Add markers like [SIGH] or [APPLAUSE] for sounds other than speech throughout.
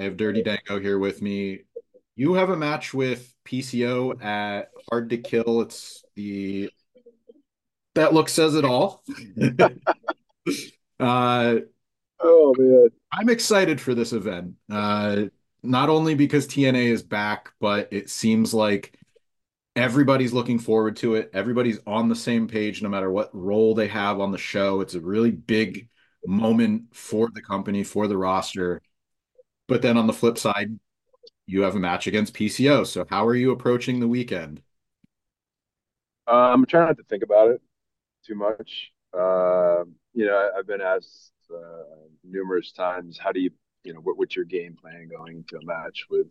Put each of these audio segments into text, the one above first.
I have Dirty Dango here with me. You have a match with PCO at Hard to Kill. It's the that look says it all. [LAUGHS] uh, oh man, I'm excited for this event. Uh, not only because TNA is back, but it seems like everybody's looking forward to it. Everybody's on the same page, no matter what role they have on the show. It's a really big moment for the company, for the roster. But then on the flip side, you have a match against PCO. So how are you approaching the weekend? Uh, I'm trying not to think about it too much. Uh, you know, I've been asked uh, numerous times, how do you, you know, what, what's your game plan going to a match with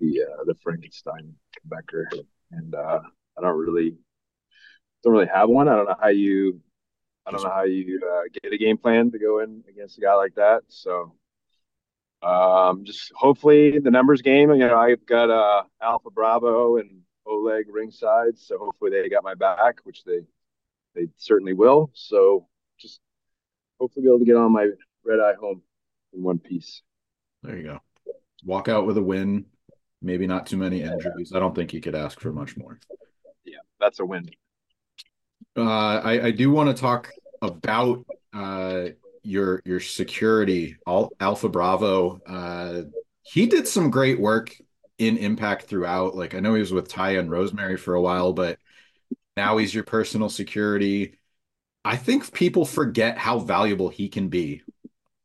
the uh, the Frankenstein Becker? And uh, I don't really don't really have one. I don't know how you I don't know how you uh, get a game plan to go in against a guy like that. So um, just hopefully the numbers game. You know, I've got uh, Alpha Bravo and Oleg ringside, so hopefully they got my back, which they they certainly will. So just hopefully be able to get on my red eye home in one piece. There you go. Walk out with a win. Maybe not too many injuries. I don't think you could ask for much more. Yeah, that's a win. Uh, I, I do want to talk about uh, your your security, Al- Alpha Bravo. Uh, he did some great work in Impact throughout. Like I know he was with Ty and Rosemary for a while, but now he's your personal security. I think people forget how valuable he can be.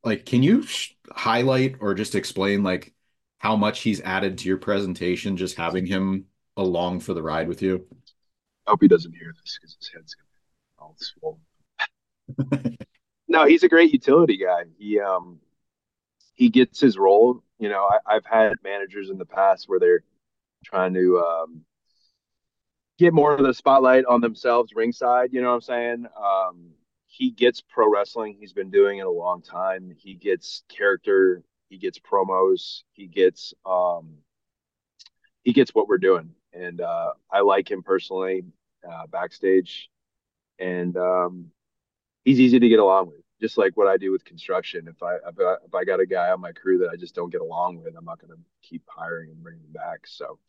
Like, can you sh- highlight or just explain like how much he's added to your presentation, just having him along for the ride with you? I hope he doesn't hear this because his head's gonna be all swollen. [LAUGHS] no, he's a great utility guy. He um he gets his role. You know, I, have had managers in the past where they're trying to um, get more of the spotlight on themselves ringside. You know what I'm saying? Um, he gets pro wrestling. He's been doing it a long time. He gets character. He gets promos. He gets um, he gets what we're doing, and uh, I like him personally uh, backstage, and um, he's easy to get along with. Just like what I do with construction. If I if I, if I got a guy on my crew that I just don't get along with, I'm not going to keep hiring and bringing him back. So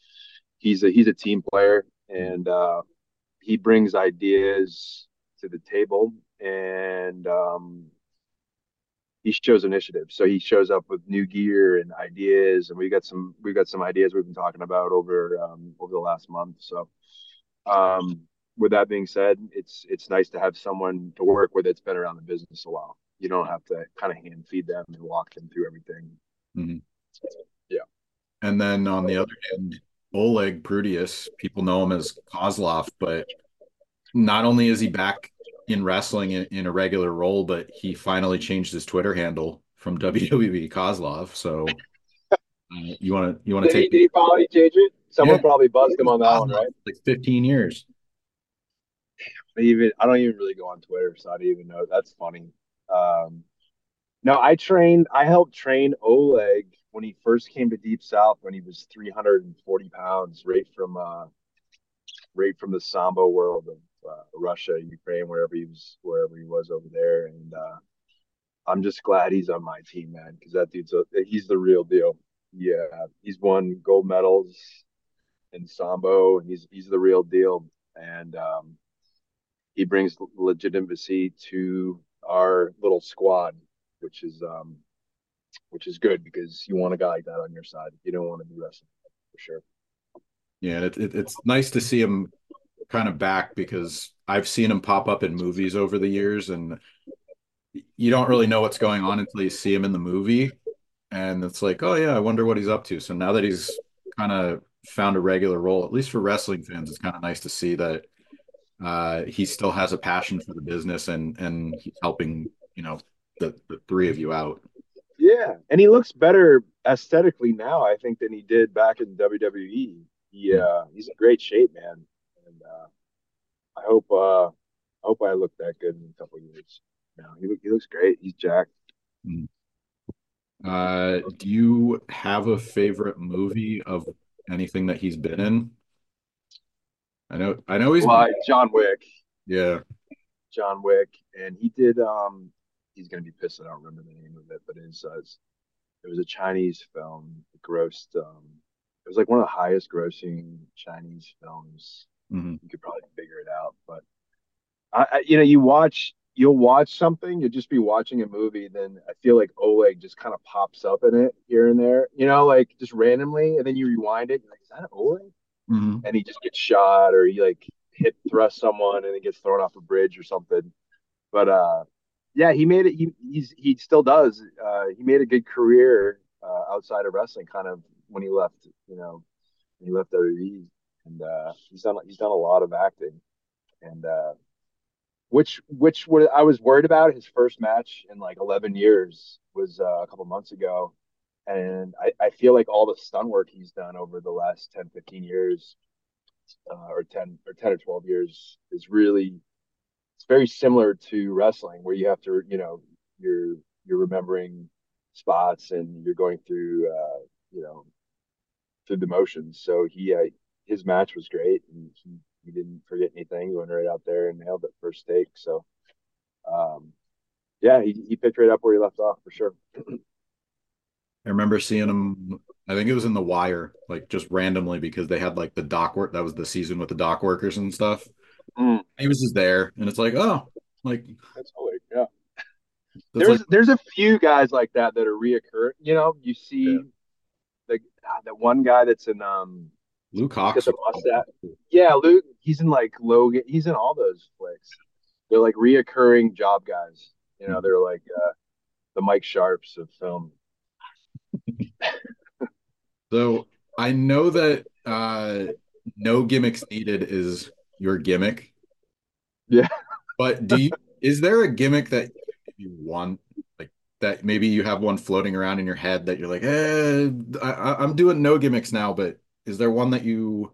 he's a he's a team player, and uh, he brings ideas to the table, and um, he shows initiative. So he shows up with new gear and ideas, and we got some we got some ideas we've been talking about over um, over the last month. So, um, with that being said, it's it's nice to have someone to work with that's been around the business a while. You don't have to kind of hand feed them and walk them through everything. Mm-hmm. Yeah. And then on the other hand, Oleg Prudius, people know him as Kozlov, but not only is he back in wrestling in, in, a regular role, but he finally changed his Twitter handle from [LAUGHS] WWE Kozlov. So uh, you want to you want to take? He, did he finally change it? Someone yeah. probably buzzed him on that one, right? Like 15 years. Even I don't even really go on Twitter, so I don't even know. That's funny. Um, no, I trained. I helped train Oleg when he first came to Deep South when he was 340 pounds, right from uh, right from the sambo world of uh, Russia, Ukraine, wherever he was, wherever he was over there. And uh, I'm just glad he's on my team, man, because that dude's a, he's the real deal. Yeah, he's won gold medals in sambo, and he's he's the real deal. And um, he brings legitimacy to our little squad, which is um, which is good because you want a guy like that on your side. You don't want to be wrestling for sure. Yeah, it, it, it's nice to see him kind of back because I've seen him pop up in movies over the years, and you don't really know what's going on until you see him in the movie, and it's like, oh yeah, I wonder what he's up to. So now that he's kind of found a regular role, at least for wrestling fans, it's kind of nice to see that uh, he still has a passion for the business and and he's helping you know the, the three of you out. Yeah, and he looks better aesthetically now, I think, than he did back in WWE. He uh, he's in great shape, man, and uh, I hope uh, I hope I look that good in a couple years. No, he he looks great. He's jacked. Mm. Uh, do you have a favorite movie of anything that he's been in? I know, I know he's well, John Wick. Yeah, John Wick, and he did. Um, he's gonna be pissed. I don't remember the name of it, but it's uh, it was a Chinese film. It grossed. Um, it was like one of the highest grossing Chinese films. Mm-hmm. You could probably figure it out, but I, I, you know, you watch, you'll watch something, you'll just be watching a movie, then I feel like Oleg just kind of pops up in it here and there, you know, like just randomly, and then you rewind it, You're like, is that Oleg? Mm-hmm. And he just gets shot, or he like hit thrust someone, and he gets thrown off a bridge or something. But uh, yeah, he made it. He he's he still does. Uh, he made a good career uh, outside of wrestling, kind of when he left. You know, he left WWE, and uh, he's done he's done a lot of acting, and uh, which which what I was worried about his first match in like 11 years was uh, a couple months ago, and I, I feel like all the stunt work he's done over the last 10 15 years uh, or 10 or 10 or 12 years is really it's very similar to wrestling where you have to you know you're you're remembering spots and you're going through uh, you know through the motions. So he uh, his match was great and he, he didn't forget anything. He went right out there and nailed it first take. So um, yeah he, he picked right up where he left off for sure [CLEARS THROAT] I remember seeing him. I think it was in The Wire, like just randomly because they had like the dock work. That was the season with the dock workers and stuff. Mm. He was just there, and it's like, oh, like that's Oleg, yeah there's like, there's a few guys like that that are reoccurring you know you see Yeah. the ah, that one guy that's in um Luke he's got Hawks. the mustache yeah Luke he's in like Logan he's in all those flicks they're like reoccurring job guys you know they're like uh the Mike Sharps of film So I know that uh, no gimmicks needed is your gimmick. Yeah. But do you? Is there a gimmick that you want, like that? Maybe you have one floating around in your head that you're like, eh, I, I'm doing no gimmicks now. But is there one that you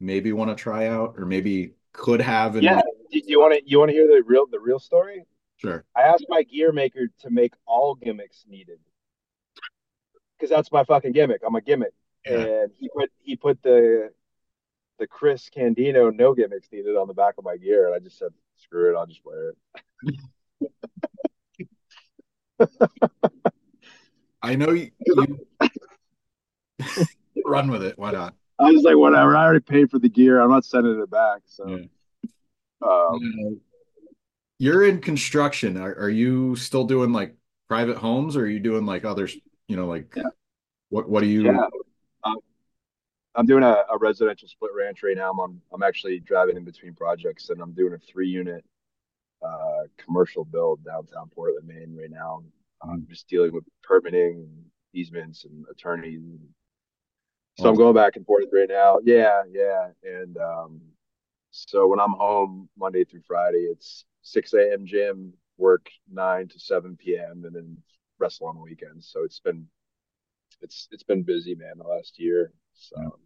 maybe want to try out, or maybe could have? And yeah do you want to you want to hear the real the real story sure. I asked my gear maker to make all gimmicks needed because that's my fucking gimmick. I'm a gimmick, Yeah. and he put he put the the Chris Candido no gimmicks needed on the back of my gear, and I just said screw it, I'll just wear it. [LAUGHS] I know you, you [LAUGHS] run with it. Why not? I was like, whatever. I already paid for the gear. I'm not sending it back. So, Yeah. um, You're in construction. Are, are you still doing like private homes, or are you doing like others? You know, like Yeah. what? What do you? yeah, um, I'm doing a, a residential split ranch right now. I'm on, I'm actually driving in between projects, and I'm doing a three unit uh, commercial build downtown Portland, Maine right now. I'm just dealing with permitting, easements, and attorneys. So I'm going back and forth right now. Yeah, yeah. And um, so when I'm home Monday through Friday, it's 6 a.m. gym, work 9 to 7 p.m. and then wrestle on the weekends. So it's been it's it's been busy, man, the last year. So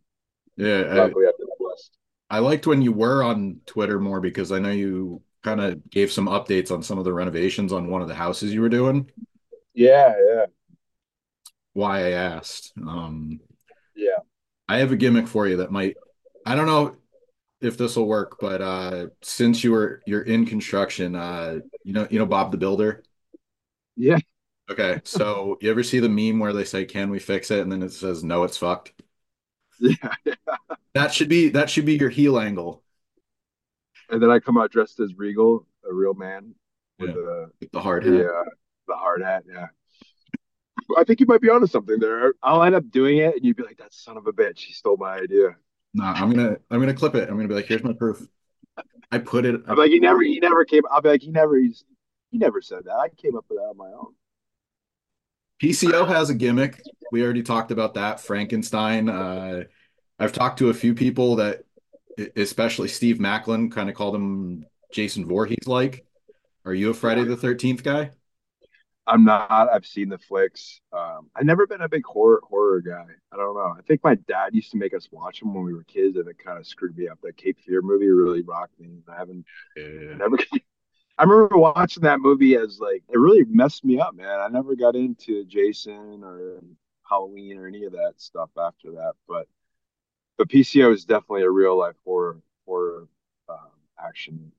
Yeah, I, I've been blessed. I liked when you were on Twitter more because I know you kind of gave some updates on some of the renovations on one of the houses you were doing. Yeah, yeah, Why I asked. Um, yeah. I have a gimmick for you that might. I don't know if this will work, but uh, since you were you're in construction, uh, you know you know Bob the Builder. Yeah. Okay, so you ever see the meme where they say, "Can we fix it?" and then it says, "No, it's fucked." Yeah. That should be that should be your heel angle And then I come out dressed as Regal, a real man with Yeah. the the hard hat. the uh, the hard hat. Yeah. I think you might be onto something there. I'll end up doing it, and you'd be like, "That son of a bitch, he stole my idea." No, I'm gonna I'm gonna clip it. I'm gonna be like, "Here's my proof." I put it. I'm like, "He never, he never came." I'll be like, "He never, he's, he never said that. I came up with that on my own." PCO has a gimmick. We already talked about that. Frankenstein. Uh, I've talked to a few people that, especially Steve Maclin, kind of called him Jason Voorhees like. Are you a Friday the 13th guy? I'm not. I've seen the flicks. Um, I've never been a big horror horror guy. I don't know. I think my dad used to make us watch them when we were kids, and it kind of screwed me up. That Cape Fear movie really rocked me. I haven't Yeah. never. [LAUGHS] I remember watching that movie as like it really messed me up, man. I never got into Jason or Halloween or any of that stuff after that. But but PCO is definitely a real life horror horror um, action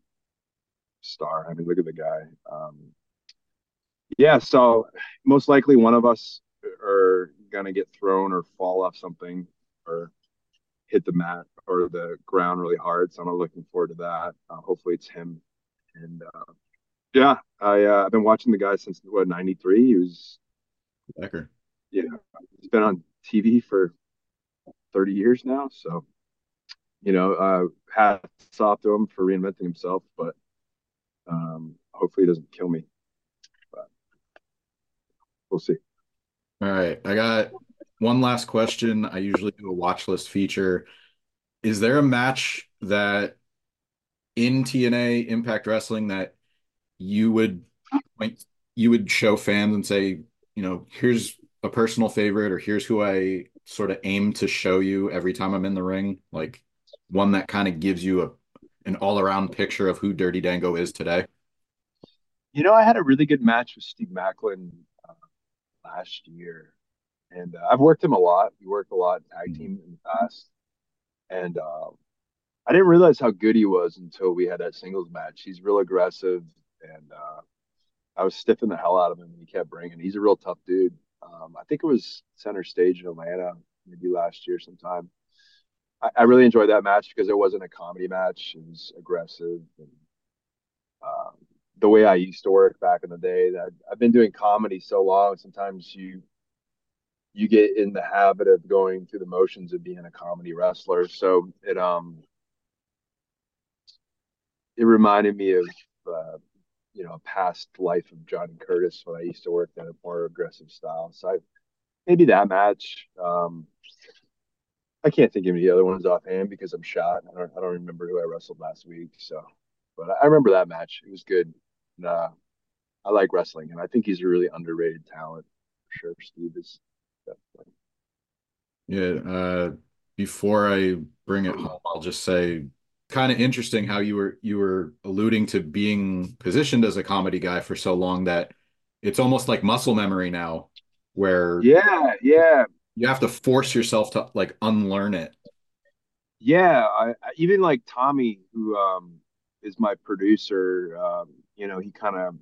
star. I mean, look at the guy. Um, yeah, so most likely one of us are gonna get thrown or fall off something or hit the mat or the ground really hard. So I'm looking forward to that. Uh, hopefully it's him. And uh, yeah, I uh, I've been watching the guy since what '93. He was Becker. Yeah, he's been on TV for 30 years now. So you know, uh, hats off to him for reinventing himself. But um, hopefully, he doesn't kill me. But we'll see. All right, I got one last question. I usually do a watch list feature. Is there a match that in TNA Impact Wrestling that you would point you would show fans and say, you know, here's a personal favorite or here's who I sort of aim to show you every time I'm in the ring? Like one that kind of gives you a an all-around picture of who Dirty Dango is today? You know, I had a really good match with Steve Maclin uh, last year, and uh, I've worked him a lot. We worked a lot tag mm-hmm. team in the past, and uh, I didn't realize how good he was until we had that singles match. He's real aggressive, and uh, I was stiffing the hell out of him, and he kept bringing. He's a real tough dude. Um, I think it was center stage in Atlanta, maybe last year sometime. I, I, really enjoyed that match because it wasn't a comedy match. It was aggressive and um, the way I used to work back in the day. That I've been doing comedy so long. Sometimes you you get in the habit of going through the motions of being a comedy wrestler. So it um it reminded me of uh, you know a past life of Johnny Curtis when I used to work in a more aggressive style. So I, maybe that match. Um, I can't think of any other ones offhand because I'm shot. I don't I don't remember who I wrestled last week. So, but I remember that match. It was good. And, uh, I like wrestling, and I think he's a really underrated talent for sure. Steve is definitely. Yeah. Uh, before I bring it home, I'll just say, kind of interesting how you were you were alluding to being positioned as a comedy guy for so long that it's almost like muscle memory now, where yeah, yeah, you have to force yourself to like unlearn it. Yeah, I, even like Tommy, who um, is my producer, um, you know, he kind of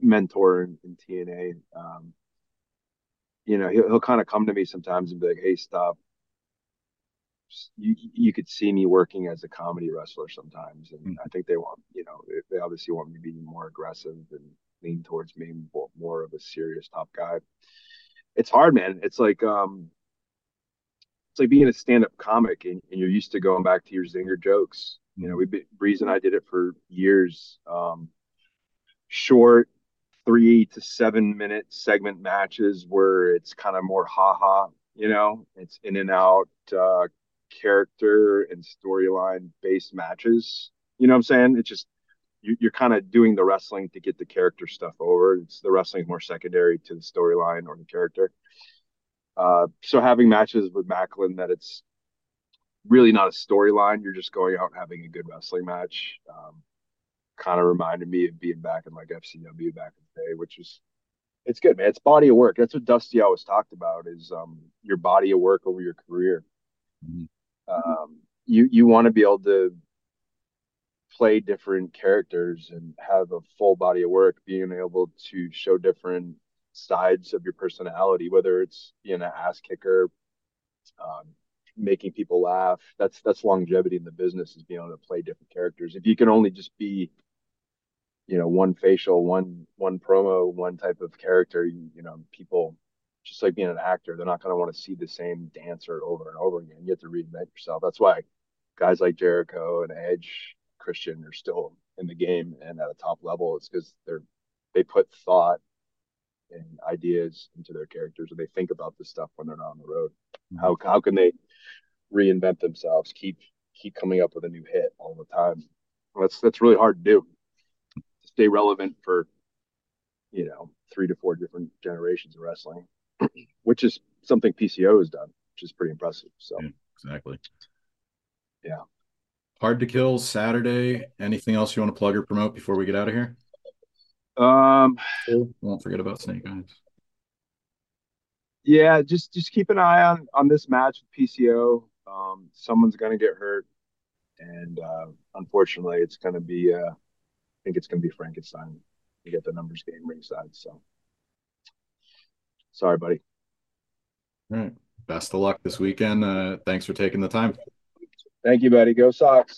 mentor in, in TNA. Um, you know, he'll, he'll kind of come to me sometimes and be like, "Hey, stop." You you could see me working as a comedy wrestler sometimes, and mm-hmm. I think they want you know they obviously want me to be more aggressive and lean towards being more, of a serious top guy it's hard, man. It's like um, it's like being a stand-up comic and, and you're used to going back to your zinger jokes. You know, we Breeze and I did it for years. Um, short, three to seven minute segment matches where it's kind of more haha. You know, it's in and out uh, character and storyline based matches. You know what I'm saying? It's just you, are kind of doing the wrestling to get the character stuff over. It's the wrestling more secondary to the storyline or the character. Uh, so having matches with Maclin that it's really not a storyline, you're just going out and having a good wrestling match. Um, kind of reminded me of being back in like FCW back in the day, which is it's good, man. It's body of work. That's what Dusty always talked about is um, your body of work over your career. Mm-hmm. Um, you you want to be able to play different characters and have a full body of work, being able to show different sides of your personality, whether it's being an ass kicker, um, making people laugh. That's that's longevity in the business is being able to play different characters. If you can only just be, you know, one facial, one one promo, one type of character, you, you know, people just like being an actor, they're not going to want to see the same dancer over and over again. You have to reinvent yourself. That's why guys like Jericho and Edge Christian are still in the game and at a top level. It's because they're they put thought and ideas into their characters and they think about this stuff when they're not on the road. Mm-hmm. How how can they reinvent themselves, keep keep coming up with a new hit all the time? Well, that's that's really hard to do. To stay relevant for you know three to four different generations of wrestling, [CLEARS THROAT] which is something PCO has done, which is pretty impressive. So yeah, exactly. Yeah. Hard to Kill Saturday. Anything else you want to plug or promote before we get out of here? Um, won't forget about Snake Eyes. Yeah, just just keep an eye on on this match with PCO. Um, someone's gonna get hurt, and uh, unfortunately, it's gonna be. Uh, I think it's gonna be Frankenstein to get the numbers game ringside. So Sorry, buddy. All right. Best of luck this weekend. Uh, thanks for taking the time. Thank you, buddy. Go Sox.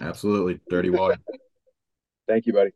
Absolutely. Dirty water. [LAUGHS] Thank you, buddy.